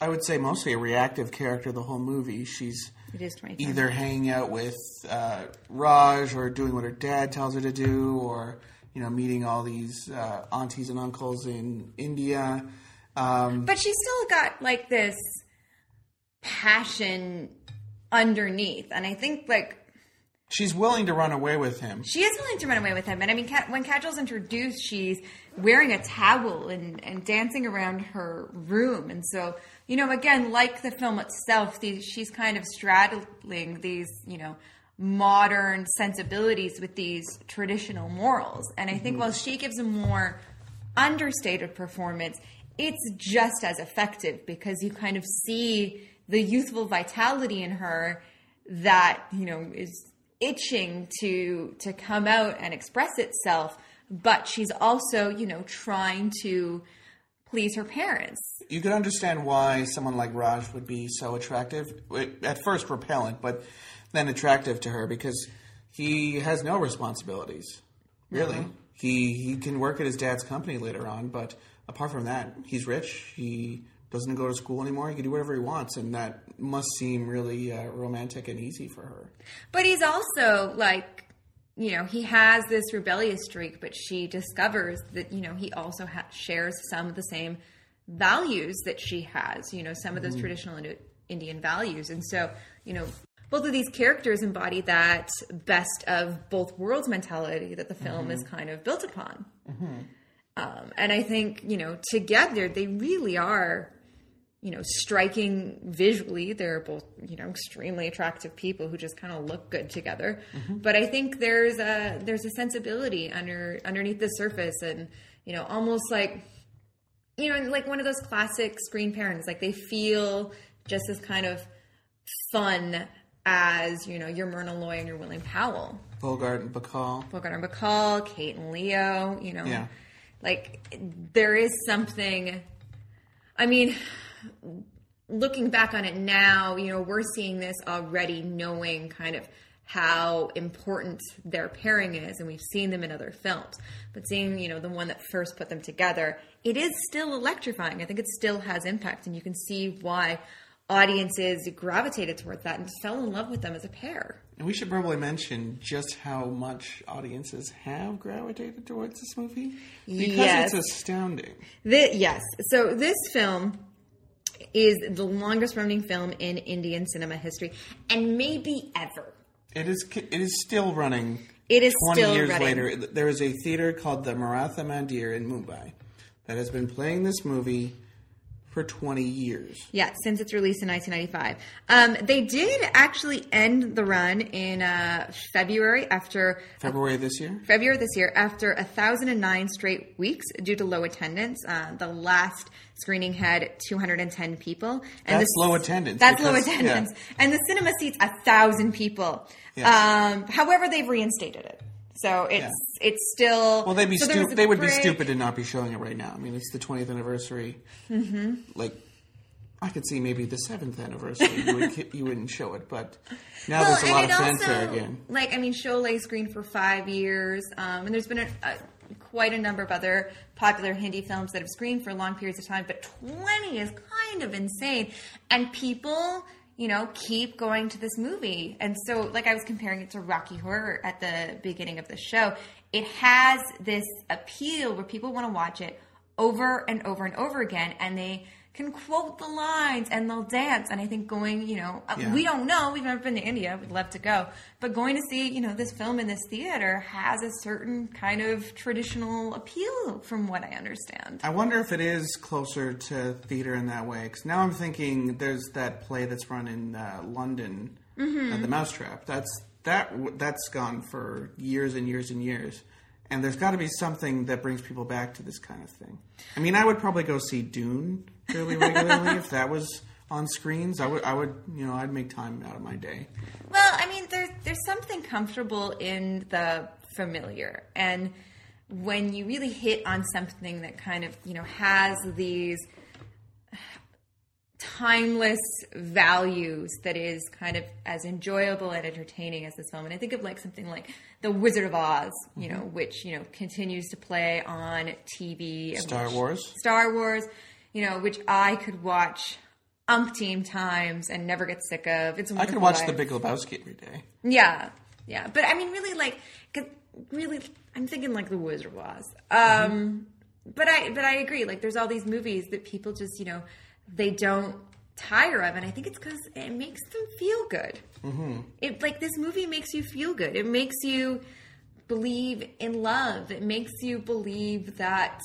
Speaker 2: I would say, mostly a reactive character the whole movie. She's
Speaker 1: It is
Speaker 2: either hanging out with uh, Raj or doing what her dad tells her to do, or you know, meeting all these uh, aunties and uncles in India. Um,
Speaker 1: But she's still got like this passion underneath, and I think like
Speaker 2: she's willing to run away with him.
Speaker 1: She is willing to run away with him. And I mean, when Kajol's introduced, she's wearing a towel and, and dancing around her room. And so, you know, again, like the film itself, these, she's kind of straddling these, you know, modern sensibilities with these traditional morals. And I think mm-hmm. while she gives a more understated performance, it's just as effective because you kind of see the youthful vitality in her that you know is itching to to come out and express itself but she's also you know trying to please her parents
Speaker 2: you could understand why someone like Raj would be so attractive. At first, repellent, but then attractive to her because he has no responsibilities. Really, he he can work at his dad's company later on, but apart from that, he's rich. He doesn't go to school anymore. He can do whatever he wants, and that must seem really uh, romantic and easy for her.
Speaker 1: but he's also like you know he has this rebellious streak but she discovers that you know he also ha- shares some of the same values that she has you know some of those mm-hmm. traditional Indo- indian values. And so you know both of these characters embody that best of both worlds mentality that the film is mm-hmm. kind of built upon. Mm-hmm. Um, and i think you know together they really are you know, striking visually. They're both, you know, extremely attractive people who just kind of look good together. Mm-hmm. But I think there's a there's a sensibility under underneath the surface, and you know, almost like you know, like one of those classic screen pairings. Like they feel just as kind of fun as you know your Myrna Loy and your William Powell.
Speaker 2: Bogart and Bacall.
Speaker 1: Bogart and Bacall, Kate and Leo, you know.
Speaker 2: Yeah.
Speaker 1: Like there is something I mean looking back on it now, you know, we're seeing this already, knowing kind of how important their pairing is, and we've seen them in other films. But seeing, you know, the one that first put them together, it is still electrifying. I think it still has impact, and you can see why audiences gravitated towards that and fell in love with them as a pair.
Speaker 2: And we should probably mention just how much audiences have gravitated towards this movie because
Speaker 1: Yes.
Speaker 2: it's astounding.
Speaker 1: The, yes. So this film is the longest running film in Indian cinema history, and maybe ever.
Speaker 2: It is. It is still running.
Speaker 1: It is
Speaker 2: Twenty
Speaker 1: still
Speaker 2: years
Speaker 1: running.
Speaker 2: later, there is a theater called the Maratha Mandir in Mumbai that has been playing this movie for twenty years.
Speaker 1: Yeah, since its release in 1995. Um, they did actually end the run in uh, February after
Speaker 2: February this year.
Speaker 1: February this year after 1,009 straight weeks due to low attendance. Uh, the last screening had 210 people. And
Speaker 2: That's
Speaker 1: the-
Speaker 2: low attendance
Speaker 1: That's low attendance.
Speaker 2: yeah.
Speaker 1: And the cinema seats a thousand people.
Speaker 2: Yeah.
Speaker 1: Um, however, they've reinstated it. So it's it's still
Speaker 2: Well, they'd be
Speaker 1: so
Speaker 2: stu- They would be stupid to not be showing it right now. I mean, it's the twentieth anniversary. Mm-hmm. Like, I could see maybe the seventh anniversary. you, would, you wouldn't show it, but now
Speaker 1: Well,
Speaker 2: there's a lot of fanfare again.
Speaker 1: Like, I mean, show Sholay screened for five years, um, and there's been a, a, quite a number of other popular Hindi films that have screened for long periods of time, but 20 is kind of insane. And people, you know, keep going to this movie. And so, like, I was comparing it to Rocky Horror at the beginning of the show. It has this appeal where people want to watch it over and over and over again, and they can quote the lines and they'll dance. And I think going, you know, uh,
Speaker 2: Yeah.
Speaker 1: we don't know. We've never been to India. We'd love to go. But going to see, you know, this film in this theater has a certain kind of traditional appeal, from what I understand.
Speaker 2: I wonder if it is closer to theater in that way. Because now I'm thinking there's that play that's run in uh, London,
Speaker 1: Mm-hmm.
Speaker 2: uh, The Mousetrap. That's that, that's gone for years and years and years. And there's got to be something that brings people back to this kind of thing. I mean, I would probably go see Dune fairly regularly if that was on screens. I would, I would, you know, I'd make time out of my day.
Speaker 1: Well, I mean, there's there's something comfortable in the familiar, and when you really hit on something that kind of you know has these timeless values that is kind of as enjoyable and entertaining as this film. And I think of like something like The Wizard of Oz, you mm-hmm. know, which, you know, continues to play on TV. and
Speaker 2: Star Wars.
Speaker 1: Star Wars, you know, which I could watch umpteen times and never get sick of. It's
Speaker 2: I could watch
Speaker 1: Life.
Speaker 2: The Big Lebowski every day.
Speaker 1: Yeah, yeah, but I mean, really, like, really, I'm thinking like the Wizard of Oz. Um,
Speaker 2: Mm-hmm.
Speaker 1: but I, but I agree. Like, there's all these movies that people just, you know, they don't tire of, and I think it's because it makes them feel good. Mm-hmm. It like this movie makes you feel good. It makes you believe in love. It makes you believe that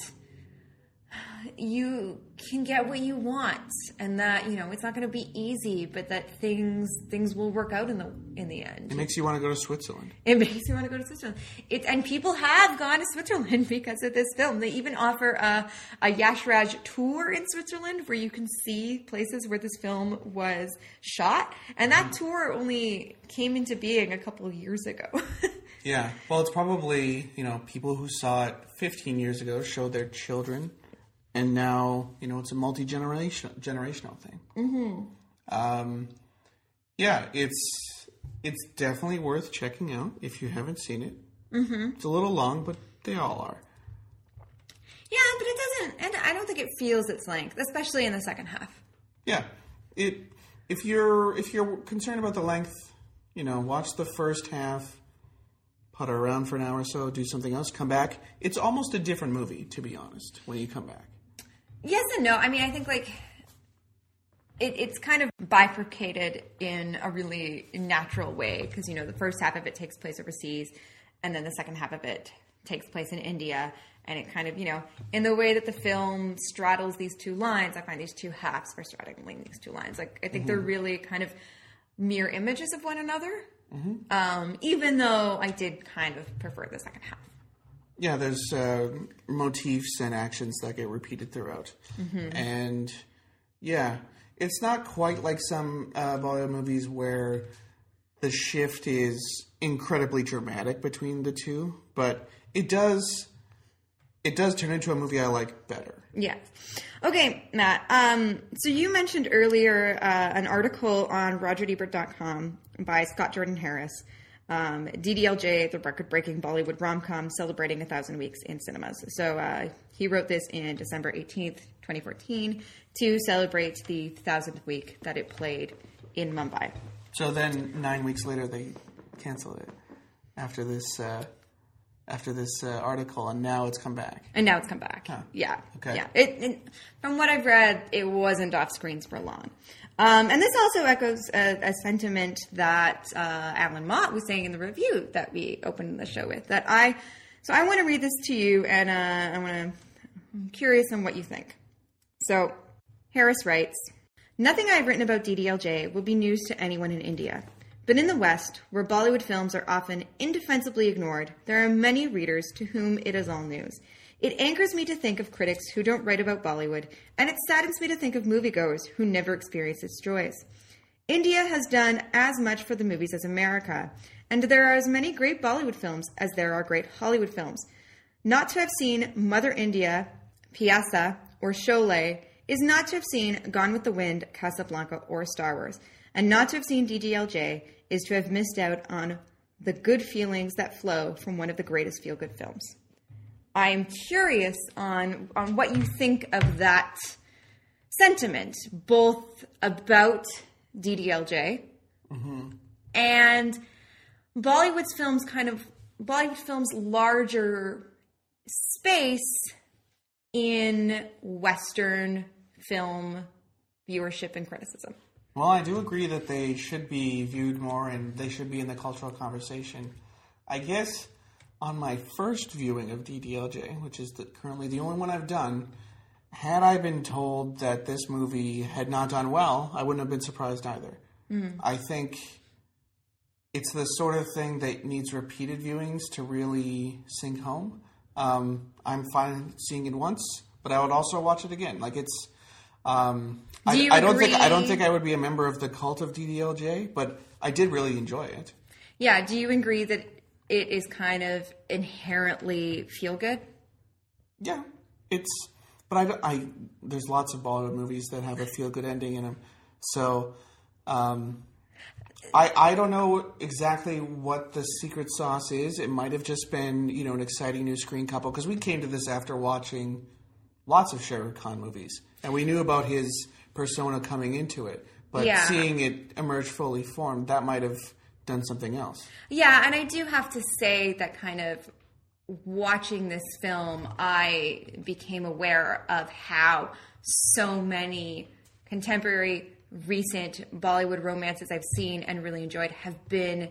Speaker 1: you can get what you want and that you know it's not going to be easy but that things things will work out in the in the end
Speaker 2: It makes you want to go to Switzerland.
Speaker 1: it makes you want to go to Switzerland. It, and people have gone to Switzerland [laughs] because of this film. They even offer a, a Yash Raj tour in Switzerland where you can see places where this film was shot. And that mm-hmm. tour only came into being a couple of years ago. [laughs]
Speaker 2: Yeah. Well, it's probably, you know, people who saw it 15 years ago showed their children, and now, you know, it's a multi generational generational thing. Mm-hmm. Um, yeah, it's it's definitely worth checking out if you haven't seen it. Mm-hmm. It's a little long, but they all are.
Speaker 1: yeah, but it doesn't, and I don't think it feels its length, especially in the second half.
Speaker 2: Yeah. It if you're if you're concerned about the length, you know, watch the first half, putter around for an hour or so, do something else, come back. It's almost a different movie, to be honest, when you come back.
Speaker 1: Yes and no. I mean, I think like it, it's kind of bifurcated in a really natural way because you know the first half of it takes place overseas, and then the second half of it takes place in India, and it kind of you know in the way that the film straddles these two lines, I find these two halves are straddling these two lines. Like I think they're really kind of mirror images of one another. Um, even though I did kind of prefer the second half.
Speaker 2: Yeah, there's uh, motifs and actions that get repeated throughout, and yeah, it's not quite like some uh, Bollywood movies where the shift is incredibly dramatic between the two, but it does it does turn into a movie I like better.
Speaker 1: Yeah. Okay, Matt. Um, so you mentioned earlier uh, an article on RogerEbert.com by Scott Jordan Harris. Um, DDLJ, the record-breaking Bollywood rom-com celebrating a thousand weeks in cinemas. So uh, he wrote this in December 18th, 2014, to celebrate the thousandth week that it played in Mumbai.
Speaker 2: So then nine weeks later they canceled it after this uh, after this uh, article, and now it's come back.
Speaker 1: And now it's come back.
Speaker 2: Huh.
Speaker 1: Yeah.
Speaker 2: Okay.
Speaker 1: Yeah. It, it, from what I've read, it wasn't off screens for long. Um, and this also echoes a, a sentiment that uh, Allan Mott was saying in the review that we opened the show with. That I, so I want to read this to you, and uh, I want to. I'm curious on what you think. So, Harris writes Nothing I've written about DDLJ will be news to anyone in India. But in the West, where Bollywood films are often indefensibly ignored, there are many readers to whom it is all news. It anchors me to think of critics who don't write about Bollywood, and it saddens me to think of moviegoers who never experience its joys. India has done as much for the movies as America, and there are as many great Bollywood films as there are great Hollywood films. Not to have seen Mother India, Pyaasa, or Sholay is not to have seen Gone with the Wind, Casablanca, or Star Wars. And not to have seen DDLJ is to have missed out on the good feelings that flow from one of the greatest feel good films. I'm curious on, on what you think of that sentiment, both about DDLJ mm-hmm. and Bollywood's films kind of Bollywood films larger space in Western film viewership and criticism.
Speaker 2: Well, I do agree that they should be viewed more and they should be in the cultural conversation. I guess on my first viewing of DDLJ, which is the, currently the only one I've done, had I been told that this movie had not done well, I wouldn't have been surprised either. I think it's the sort of thing that needs repeated viewings to really sink home. Um, I'm fine seeing it once, but I would also watch it again. Like it's. Um, I,
Speaker 1: Do you
Speaker 2: I don't think I don't think I would be a member of the cult of DDLJ, but I did really enjoy it.
Speaker 1: Yeah, do you agree that it is kind of inherently feel good?
Speaker 2: Yeah, it's. But I, I there's lots of Bollywood movies that have a feel good ending in them, so um, I I don't know exactly what the secret sauce is. It might have just been you know an exciting new screen couple because we came to this after watching lots of Shah Khan movies, and we knew about his persona coming into it. But
Speaker 1: Yeah.
Speaker 2: seeing it emerge fully formed, that might have done something else.
Speaker 1: Yeah, and I do have to say that kind of watching this film, I became aware of how so many contemporary, recent Bollywood romances I've seen and really enjoyed have been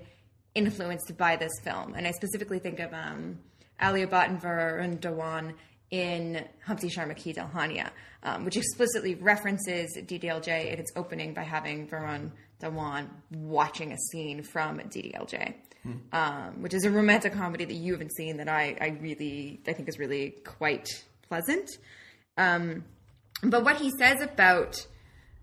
Speaker 1: influenced by this film. And I specifically think of um, Alia and Varun Dhawan in Humpty Sharma Ki Dulhania, um, which explicitly references DDLJ in its opening by having Varun Dhawan watching a scene from DDLJ, um, which is a romantic comedy that you haven't seen that I, I really I think is really quite pleasant. Um, but what he says about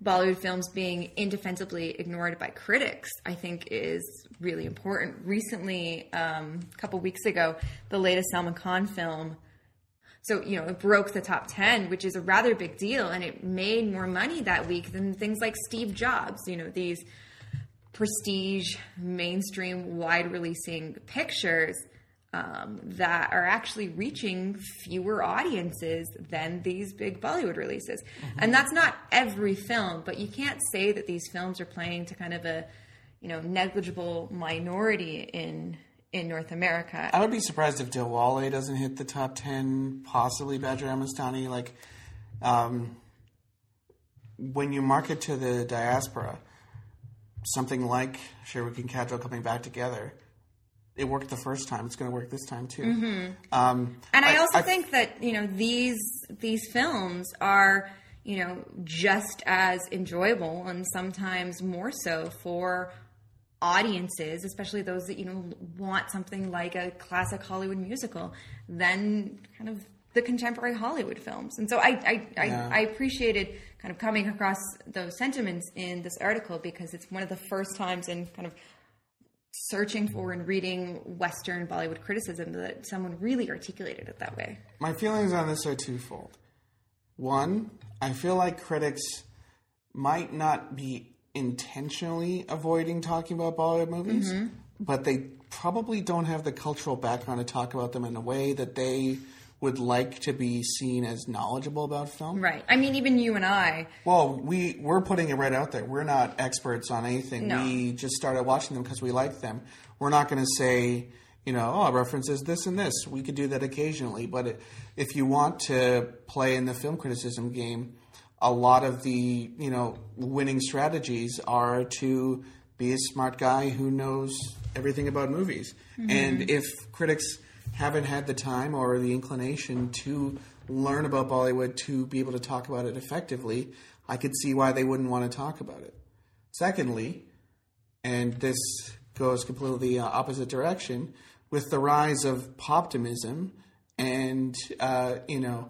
Speaker 1: Bollywood films being indefensibly ignored by critics, I think, is really important. Recently, um, a couple weeks ago, the latest Salman Khan film, so you know, it broke the top ten, which is a rather big deal, and it made more money that week than things like Steve Jobs. You know, these prestige, mainstream, wide releasing pictures um, that are actually reaching fewer audiences than these big Bollywood releases. And that's not every film, but you can't say that these films are playing to kind of a you know negligible minority in in North America.
Speaker 2: I would be surprised if Dilwale doesn't hit the top ten, possibly Bajirao Mastani. Like, um, when you market to the diaspora, something like Shah Rukh and coming back together, it worked the first time. It's going to work this time too. Um,
Speaker 1: And I,
Speaker 2: I-
Speaker 1: also
Speaker 2: I-
Speaker 1: think that you know these these films are you know just as enjoyable and sometimes more so for audiences, especially those that you know want something like a classic Hollywood musical, than kind of the contemporary Hollywood films. And so I I,
Speaker 2: Yeah.
Speaker 1: I, I appreciated kind of coming across those sentiments in this article because it's one of the first times in kind of searching for and reading Western Bollywood criticism that someone really articulated it that way.
Speaker 2: My feelings on this are twofold. One, I feel like critics might not be intentionally avoiding talking about Bollywood movies, mm-hmm. but they probably don't have the cultural background to talk about them in a way that they would like to be seen as knowledgeable about film.
Speaker 1: Right. I mean, even you and I,
Speaker 2: Well, we we're putting it right out there. We're not experts on anything.
Speaker 1: No.
Speaker 2: We just started watching them because we like them. We're not going to say, you know, oh, references this and this. We could do that occasionally, but it, if you want to play in the film criticism game, a lot of the you know winning strategies are to be a smart guy who knows everything about movies. And if critics haven't had the time or the inclination to learn about Bollywood to be able to talk about it effectively, I could see why they wouldn't want to talk about it. Secondly, and this goes completely the uh, opposite direction, with the rise of poptimism and uh, you know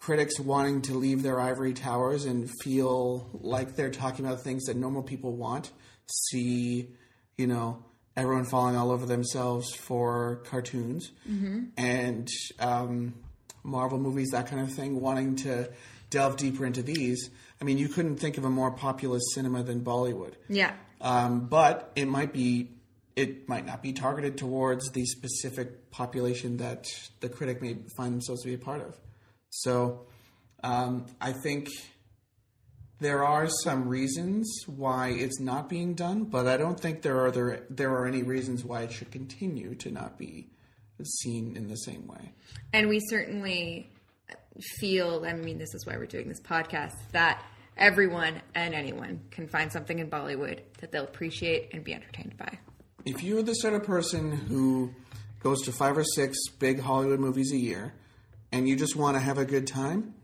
Speaker 2: critics wanting to leave their ivory towers and feel like they're talking about things that normal people want, see you know everyone falling all over themselves for cartoons and um, Marvel movies, that kind of thing, wanting to delve deeper into these. I mean, you couldn't think of a more populist cinema than Bollywood
Speaker 1: yeah.
Speaker 2: um, but it might be it might not be targeted towards the specific population that the critic may find themselves to be a part of. So um, I think there are some reasons why it's not being done, but I don't think there are there, there are any reasons why it should continue to not be seen in the same way.
Speaker 1: And we certainly feel, I mean, this is why we're doing this podcast, that everyone and anyone can find something in Bollywood that they'll appreciate and be entertained by.
Speaker 2: if you're the sort of person who goes to five or six big Hollywood movies a year and you just want to have a good time,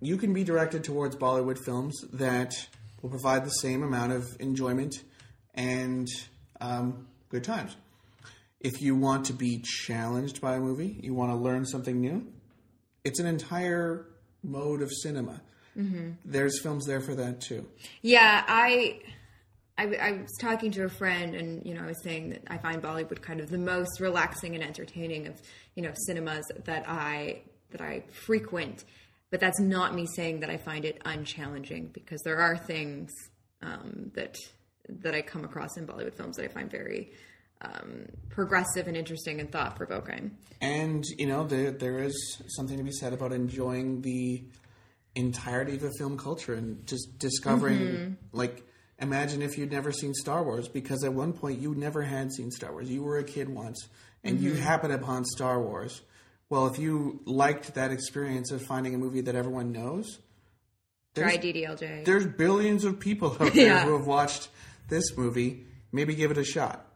Speaker 2: you can be directed towards Bollywood films that will provide the same amount of enjoyment and um, good times. If you want to be challenged by a movie, you want to learn something new, it's an entire mode of cinema. There's films there for that too.
Speaker 1: Yeah, I, I, I was talking to a friend, and you know, I was saying that I find Bollywood kind of the most relaxing and entertaining of you know cinemas that I that I frequent. But that's not me saying that I find it unchallenging because there are things um, that that I come across in Bollywood films that I find very um, progressive and interesting and thought provoking.
Speaker 2: And you know, there there is something to be said about enjoying the entirety of the film culture and just discovering like imagine if you'd never seen Star Wars because at one point you never had seen Star Wars. You were a kid once and you mm-hmm. happened upon Star Wars. Well, if you liked that experience of finding a movie that everyone knows,
Speaker 1: Try DDLJ.
Speaker 2: there's billions of people [laughs] out there
Speaker 1: Yeah.
Speaker 2: who have watched this movie. Maybe give it a shot.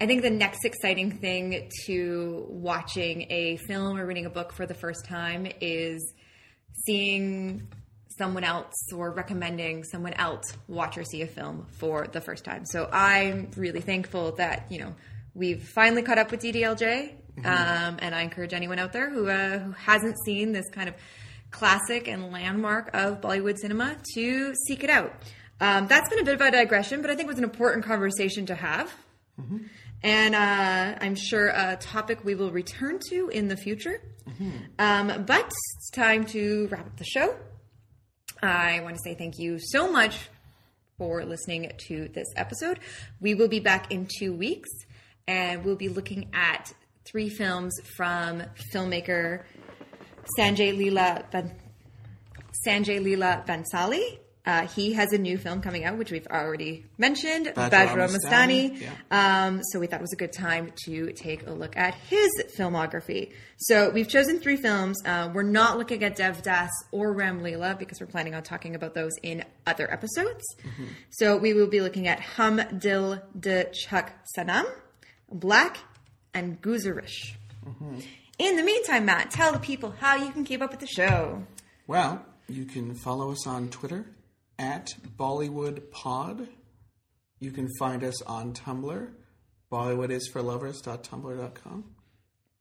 Speaker 1: I think the next exciting thing to watching a film or reading a book for the first time is seeing someone else or recommending someone else watch or see a film for the first time. So I'm really thankful that, you know, we've finally caught up with DDLJ. Um, and I encourage anyone out there who, uh, who hasn't seen this kind of classic and landmark of Bollywood cinema to seek it out. Um, that's been a bit of a digression, but I think it was an important conversation to have. And uh, I'm sure a topic we will return to in the future. Um, but it's time to wrap up the show. I want to say thank you so much for listening to this episode. We will be back in two weeks and we'll be looking at three films from filmmaker Sanjay Leela Sanjay Leela Bhansali. Uh, he has a new film coming out, which we've already mentioned, Bajirao
Speaker 2: Mastani,
Speaker 1: Mastani. Um, so we thought it was a good time to take a look at his filmography. So we've chosen three films. Uh, we're not looking at Devdas or Ram Leela because we're planning on talking about those in other episodes. So we will be looking at Hum Dil De Chuke Sanam, Black, and Guzarish. In the meantime, Matt, tell the people how you can keep up with the show.
Speaker 2: Well, you can follow us on Twitter at Bollywood Pod. You can find us on Tumblr, bollywoodisforlovers.tumblr.com.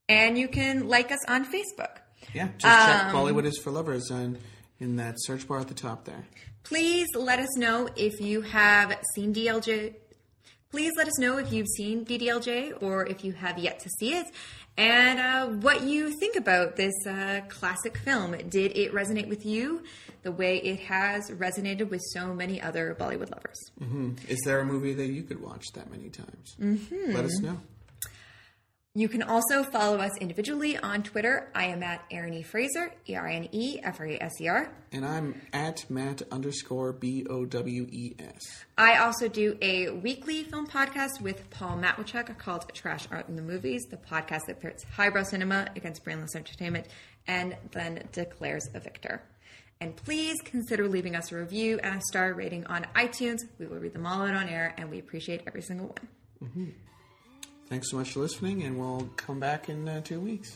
Speaker 1: And you can like us on Facebook.
Speaker 2: Yeah, just check um, Bollywood is for Lovers on, in that search bar at the top there.
Speaker 1: Please let us know if you have seen DLJ. Please let us know if you've seen DDLJ or if you have yet to see it and uh, what you think about this uh, classic film. Did it resonate with you the way it has resonated with so many other Bollywood lovers?
Speaker 2: Is there a movie that you could watch that many times? Mm-hmm. Let us know.
Speaker 1: You can also follow us individually on Twitter. I am at Erin E. Fraser, E R I N E F R A S E R.
Speaker 2: And I'm at Matt underscore B O W E S.
Speaker 1: I also do a weekly film podcast with Paul Matwychuk called Trash Art and the Movies, the podcast that pits highbrow cinema against brainless entertainment and then declares a victor. And please consider leaving us a review and a star rating on iTunes. We will read them all out on air, and we appreciate every single one. Mm-hmm.
Speaker 2: Thanks so much for listening, and we'll come back in uh, two weeks.